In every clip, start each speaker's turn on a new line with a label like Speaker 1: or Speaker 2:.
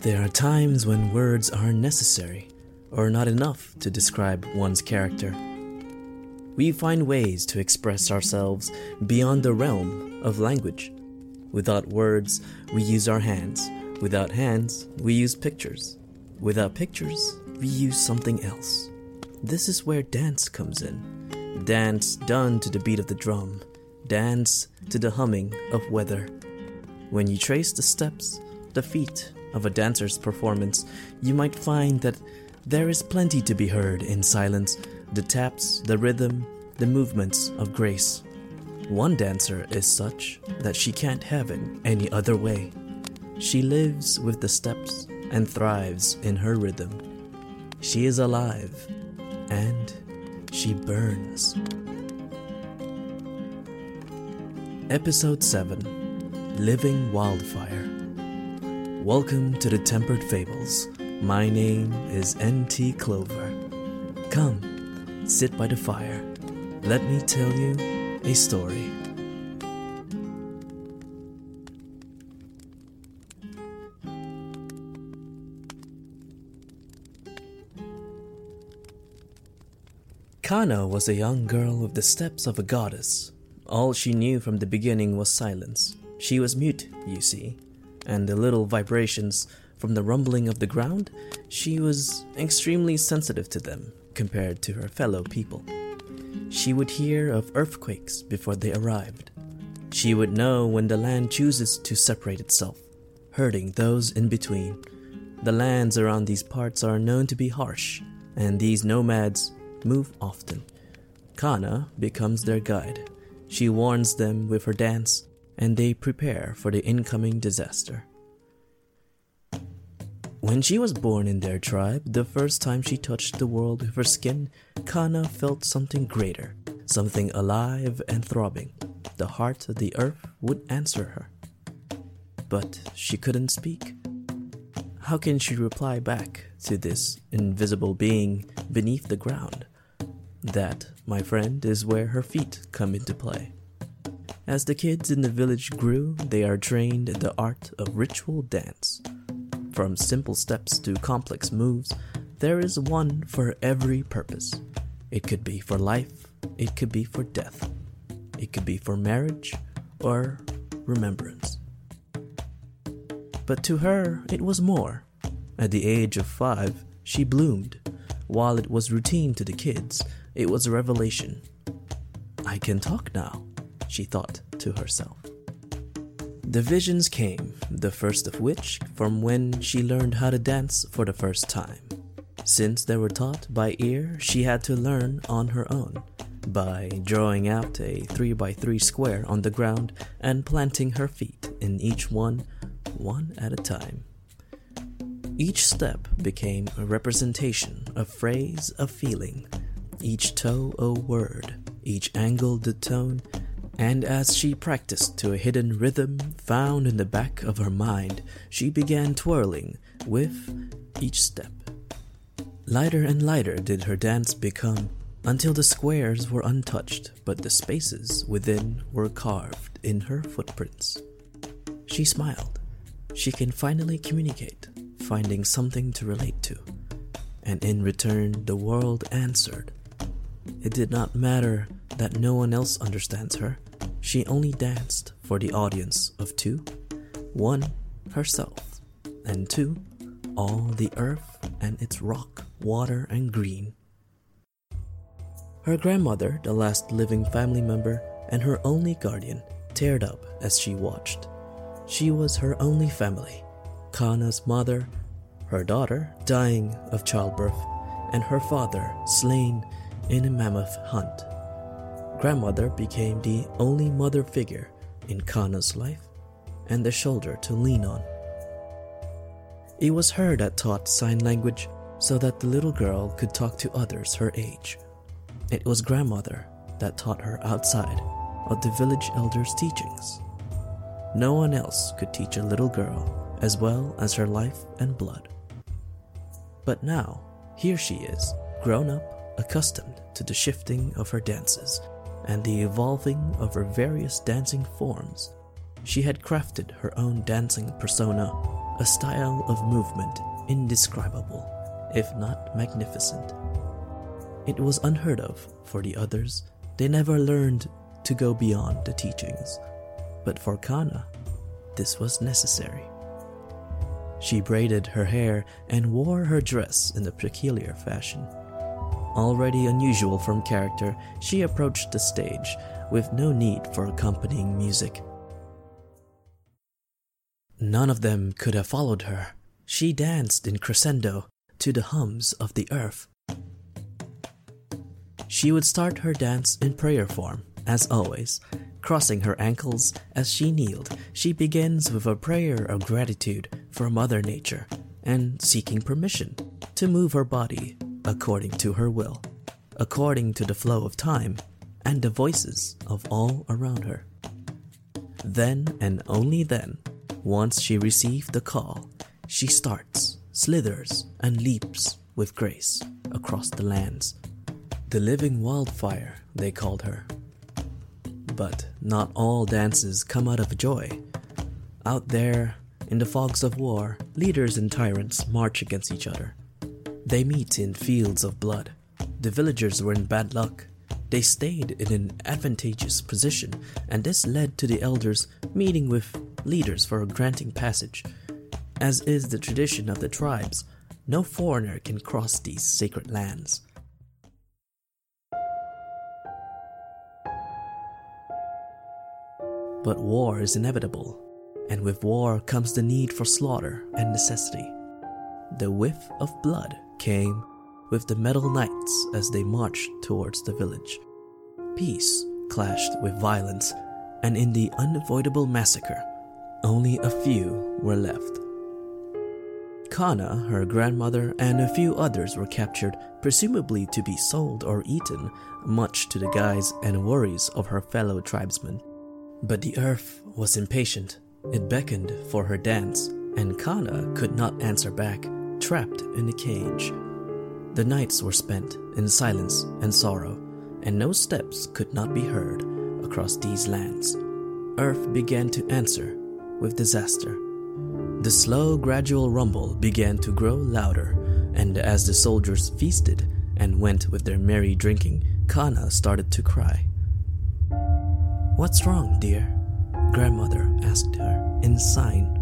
Speaker 1: There are times when words are necessary or not enough to describe one's character. We find ways to express ourselves beyond the realm of language. Without words, we use our hands. Without hands, we use pictures. Without pictures, we use something else. This is where dance comes in. Dance done to the beat of the drum. Dance to the humming of weather. When you trace the steps, the feet of a dancer's performance, you might find that there is plenty to be heard in silence the taps, the rhythm, the movements of grace. One dancer is such that she can't have it any other way. She lives with the steps and thrives in her rhythm. She is alive and she burns. Episode 7 Living Wildfire. Welcome to the Tempered Fables. My name is N.T. Clover. Come, sit by the fire. Let me tell you a story. Kana was a young girl with the steps of a goddess. All she knew from the beginning was silence. She was mute, you see, and the little vibrations from the rumbling of the ground, she was extremely sensitive to them compared to her fellow people. She would hear of earthquakes before they arrived. She would know when the land chooses to separate itself, hurting those in between. The lands around these parts are known to be harsh, and these nomads move often. Kana becomes their guide. She warns them with her dance, and they prepare for the incoming disaster. When she was born in their tribe, the first time she touched the world with her skin, Kana felt something greater, something alive and throbbing. The heart of the earth would answer her. But she couldn't speak. How can she reply back to this invisible being beneath the ground? That, my friend, is where her feet come into play. As the kids in the village grew, they are trained in the art of ritual dance. From simple steps to complex moves, there is one for every purpose. It could be for life, it could be for death, it could be for marriage or remembrance. But to her, it was more. At the age of five, she bloomed. While it was routine to the kids, it was a revelation. I can talk now, she thought to herself. The visions came, the first of which from when she learned how to dance for the first time. Since they were taught by ear, she had to learn on her own by drawing out a 3x3 square on the ground and planting her feet in each one, one at a time. Each step became a representation, a phrase, a feeling, each toe a word, each angle the tone, and as she practiced to a hidden rhythm found in the back of her mind, she began twirling with each step. Lighter and lighter did her dance become until the squares were untouched, but the spaces within were carved in her footprints. She smiled. She can finally communicate, finding something to relate to. And in return, the world answered. It did not matter that no one else understands her. She only danced for the audience of two one, herself, and two, all the earth and its rock, water, and green. Her grandmother, the last living family member, and her only guardian, teared up as she watched. She was her only family Kana's mother, her daughter dying of childbirth, and her father slain in a mammoth hunt. Grandmother became the only mother figure in Kana's life and the shoulder to lean on. It was her that taught sign language so that the little girl could talk to others her age. It was grandmother that taught her outside of the village elders' teachings. No one else could teach a little girl as well as her life and blood. But now, here she is, grown up accustomed to the shifting of her dances and the evolving of her various dancing forms, she had crafted her own dancing persona, a style of movement indescribable, if not magnificent. It was unheard of for the others, they never learned to go beyond the teachings. But for Kana, this was necessary. She braided her hair and wore her dress in a peculiar fashion. Already unusual from character, she approached the stage with no need for accompanying music. None of them could have followed her. She danced in crescendo to the hums of the earth. She would start her dance in prayer form, as always, crossing her ankles as she kneeled. She begins with a prayer of gratitude for Mother Nature and seeking permission to move her body according to her will, according to the flow of time and the voices of all around her. Then and only then once she received the call, she starts, slithers, and leaps with grace across the lands. The living wildfire, they called her. But not all dances come out of joy. Out there, in the fogs of war, leaders and tyrants march against each other. They meet in fields of blood. The villagers were in bad luck. They stayed in an advantageous position, and this led to the elders meeting with leaders for granting passage. As is the tradition of the tribes, no foreigner can cross these sacred lands. But war is inevitable, and with war comes the need for slaughter and necessity. The whiff of blood came with the metal knights as they marched towards the village. Peace clashed with violence, and in the unavoidable massacre, only a few were left. Kana, her grandmother, and a few others were captured, presumably to be sold or eaten, much to the guise and worries of her fellow tribesmen. But the earth was impatient. It beckoned for her dance, and Kana could not answer back, trapped in a cage. The nights were spent in silence and sorrow, and no steps could not be heard across these lands. Earth began to answer with disaster. The slow, gradual rumble began to grow louder, and as the soldiers feasted and went with their merry drinking, Kana started to cry. What's wrong, dear? Grandmother asked her in sign.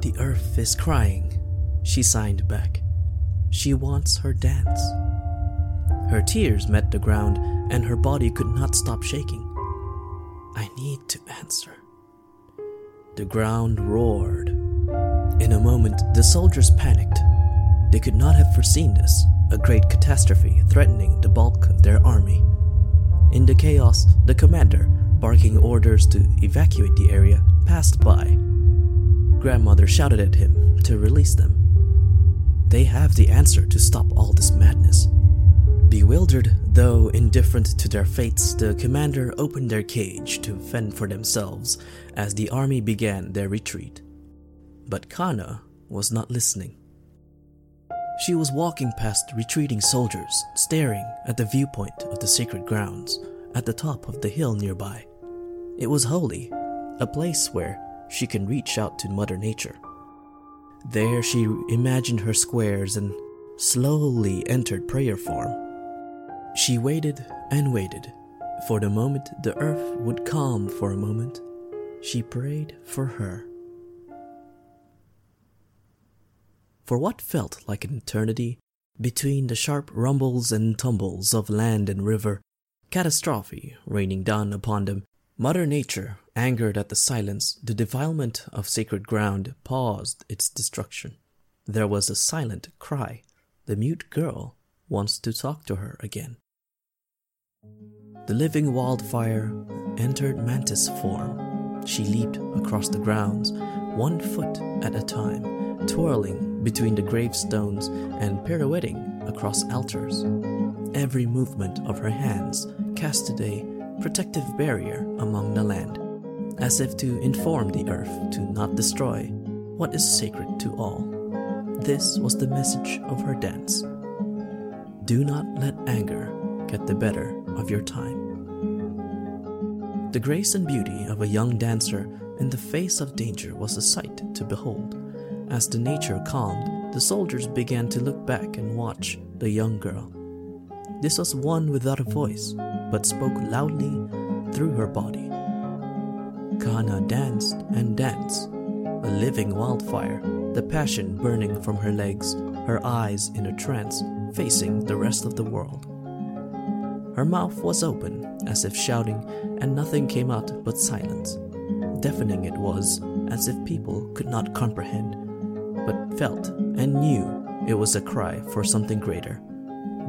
Speaker 1: The earth is crying, she signed back. She wants her dance. Her tears met the ground, and her body could not stop shaking. I need to answer. The ground roared. In a moment, the soldiers panicked. They could not have foreseen this, a great catastrophe threatening the bulk of their army. In the chaos, the commander, barking orders to evacuate the area, passed by. Grandmother shouted at him to release them. They have the answer to stop all this madness. Bewildered, though indifferent to their fates, the commander opened their cage to fend for themselves as the army began their retreat. But Kana was not listening. She was walking past retreating soldiers, staring at the viewpoint of the sacred grounds at the top of the hill nearby. It was holy, a place where she can reach out to Mother Nature. There she imagined her squares and slowly entered prayer form. She waited and waited for the moment the earth would calm for a moment. She prayed for her. For what felt like an eternity, between the sharp rumbles and tumbles of land and river, catastrophe raining down upon them, Mother Nature, angered at the silence, the defilement of sacred ground, paused its destruction. There was a silent cry. The mute girl wants to talk to her again. The living wildfire entered mantis form. She leaped across the grounds, one foot at a time, twirling between the gravestones and pirouetting across altars. Every movement of her hands casted a protective barrier among the land, as if to inform the earth to not destroy what is sacred to all. This was the message of her dance. Do not let anger get the better of your time. The grace and beauty of a young dancer in the face of danger was a sight to behold. As the nature calmed, the soldiers began to look back and watch the young girl. This was one without a voice, but spoke loudly through her body. Kana danced and danced, a living wildfire, the passion burning from her legs, her eyes in a trance, facing the rest of the world. Her mouth was open, as if shouting, and nothing came out but silence. Deafening it was, as if people could not comprehend, but felt and knew it was a cry for something greater.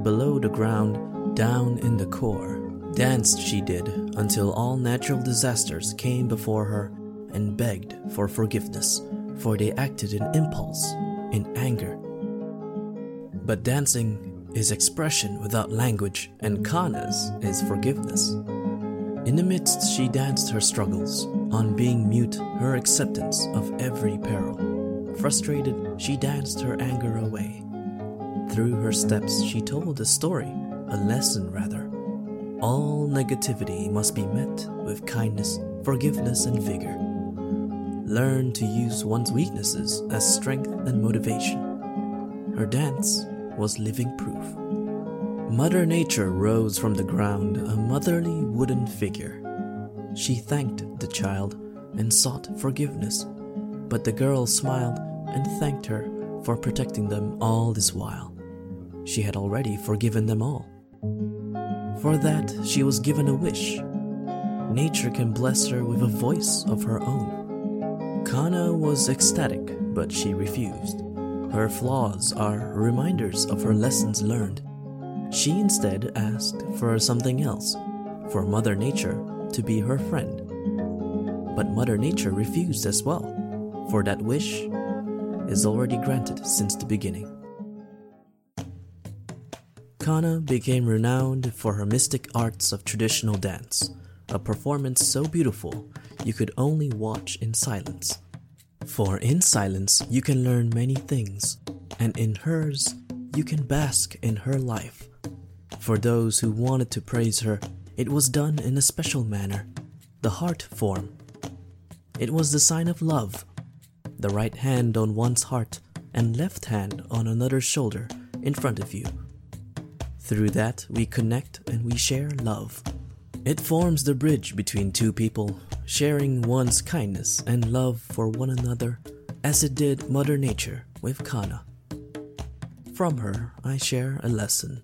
Speaker 1: Below the ground, down in the core, danced she did until all natural disasters came before her and begged for forgiveness, for they acted in impulse, in anger. But dancing is expression without language, and Kana's is forgiveness. In the midst, she danced her struggles, on being mute, her acceptance of every peril. Frustrated, she danced her anger away. Through her steps, she told a story, a lesson rather. All negativity must be met with kindness, forgiveness, and vigor. Learn to use one's weaknesses as strength and motivation. Her dance was living proof. Mother Nature rose from the ground, a motherly wooden figure. She thanked the child and sought forgiveness, but the girl smiled and thanked her for protecting them all this while. She had already forgiven them all. For that, she was given a wish. Nature can bless her with a voice of her own. Kana was ecstatic, but she refused. Her flaws are reminders of her lessons learned. She instead asked for something else, for Mother Nature to be her friend. But Mother Nature refused as well, for that wish is already granted since the beginning. Kana became renowned for her mystic arts of traditional dance, a performance so beautiful you could only watch in silence. For in silence you can learn many things, and in hers you can bask in her life. For those who wanted to praise her, it was done in a special manner, the heart form. It was the sign of love, the right hand on one's heart and left hand on another's shoulder in front of you. Through that, we connect and we share love. It forms the bridge between two people, sharing one's kindness and love for one another, as it did Mother Nature with Kana. From her, I share a lesson.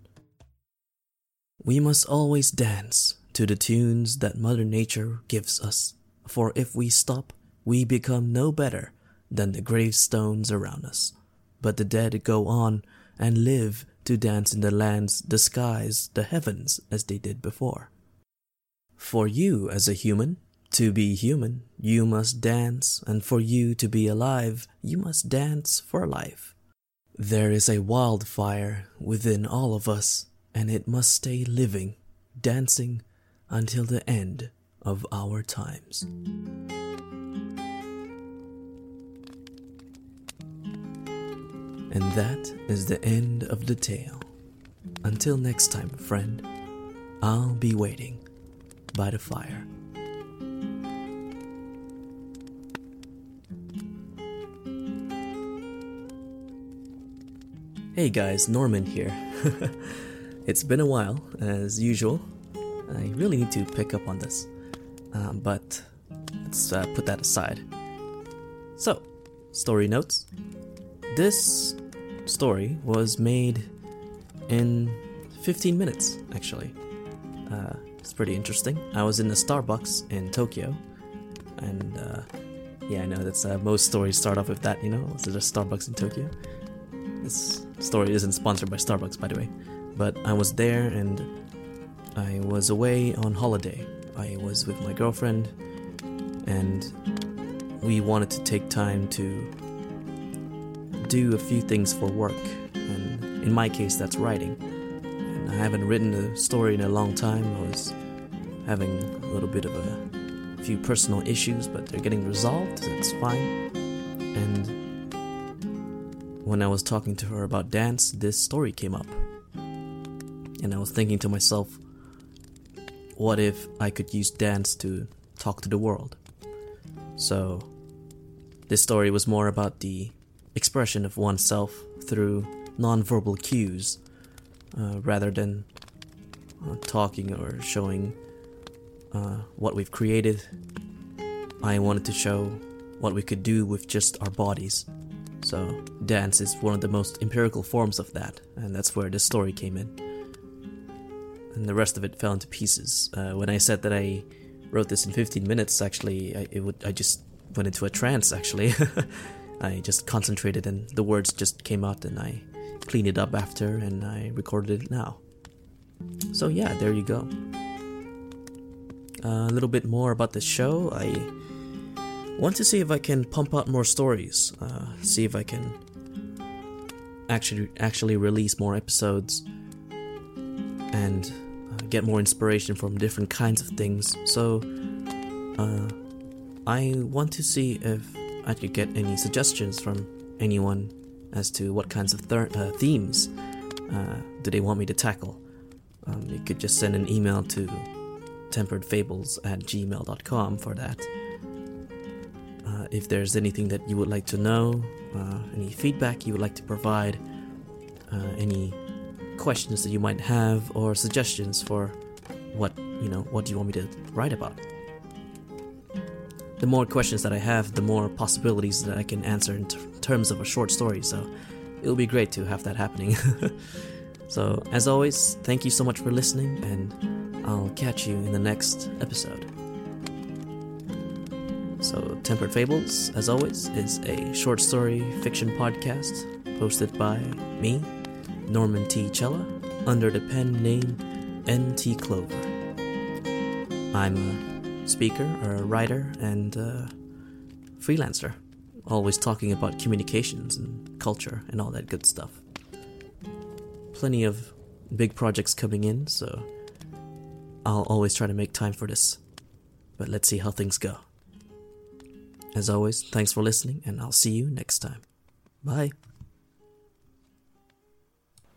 Speaker 1: We must always dance to the tunes that Mother Nature gives us, for if we stop, we become no better than the gravestones around us. But the dead go on and live to dance in the lands, the skies, the heavens as they did before. For you, as a human, to be human, you must dance, and for you to be alive, you must dance for life. There is a wildfire within all of us, and it must stay living, dancing until the end of our times. And that is the end of the tale. Until next time, friend, I'll be waiting by the fire. Hey guys, Norman here. it's been a while, as usual. I really need to pick up on this, um, but let's uh, put that aside. So, story notes. This story was made in 15 minutes, actually. Uh, it's pretty interesting. I was in a Starbucks in Tokyo, and uh, yeah, I know that's uh, most stories start off with that, you know, there's a Starbucks in Tokyo. This story isn't sponsored by Starbucks, by the way, but I was there and I was away on holiday. I was with my girlfriend, and we wanted to take time to do a few things for work, and in my case, that's writing. And I haven't written a story in a long time. I was having a little bit of a few personal issues, but they're getting resolved, so it's fine. And when I was talking to her about dance, this story came up. And I was thinking to myself, what if I could use dance to talk to the world? So, this story was more about the expression of oneself through nonverbal cues uh, rather than uh, talking or showing uh, what we've created. I wanted to show what we could do with just our bodies. So, dance is one of the most empirical forms of that, and that's where this story came in. And the rest of it fell into pieces. Uh, when I said that I wrote this in 15 minutes, actually, I, would, I just went into a trance, actually. I just concentrated and the words just came out, and I cleaned it up after and I recorded it now. So, yeah, there you go. Uh, a little bit more about the show. I want to see if I can pump out more stories. Uh, see if I can actually actually release more episodes and uh, get more inspiration from different kinds of things. So uh, I want to see if I could get any suggestions from anyone as to what kinds of uh, themes uh, do they want me to tackle. Um, you could just send an email to temperedfables at gmail.com for that. Uh, if there's anything that you would like to know, uh, any feedback you would like to provide, uh, any questions that you might have, or suggestions for what you know, what do you want me to write about? The more questions that I have, the more possibilities that I can answer in t- terms of a short story. So it'll be great to have that happening. so as always, thank you so much for listening, and I'll catch you in the next episode. So, Tempered Fables, as always, is a short story fiction podcast hosted by me, Norman T. Cella, under the pen name N.T. Clover. I'm a speaker, a writer, and a freelancer, always talking about communications and culture and all that good stuff. Plenty of big projects coming in, so I'll always try to make time for this. But let's see how things go. As always, thanks for listening, and I'll see you next time. Bye.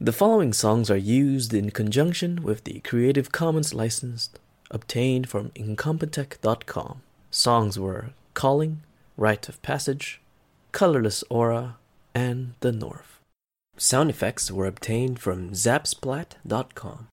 Speaker 1: The following songs are used in conjunction with the Creative Commons license obtained from incompetech.com. Songs were Calling, Rite of Passage, Colorless Aura, and The North. Sound effects were obtained from zapsplat.com.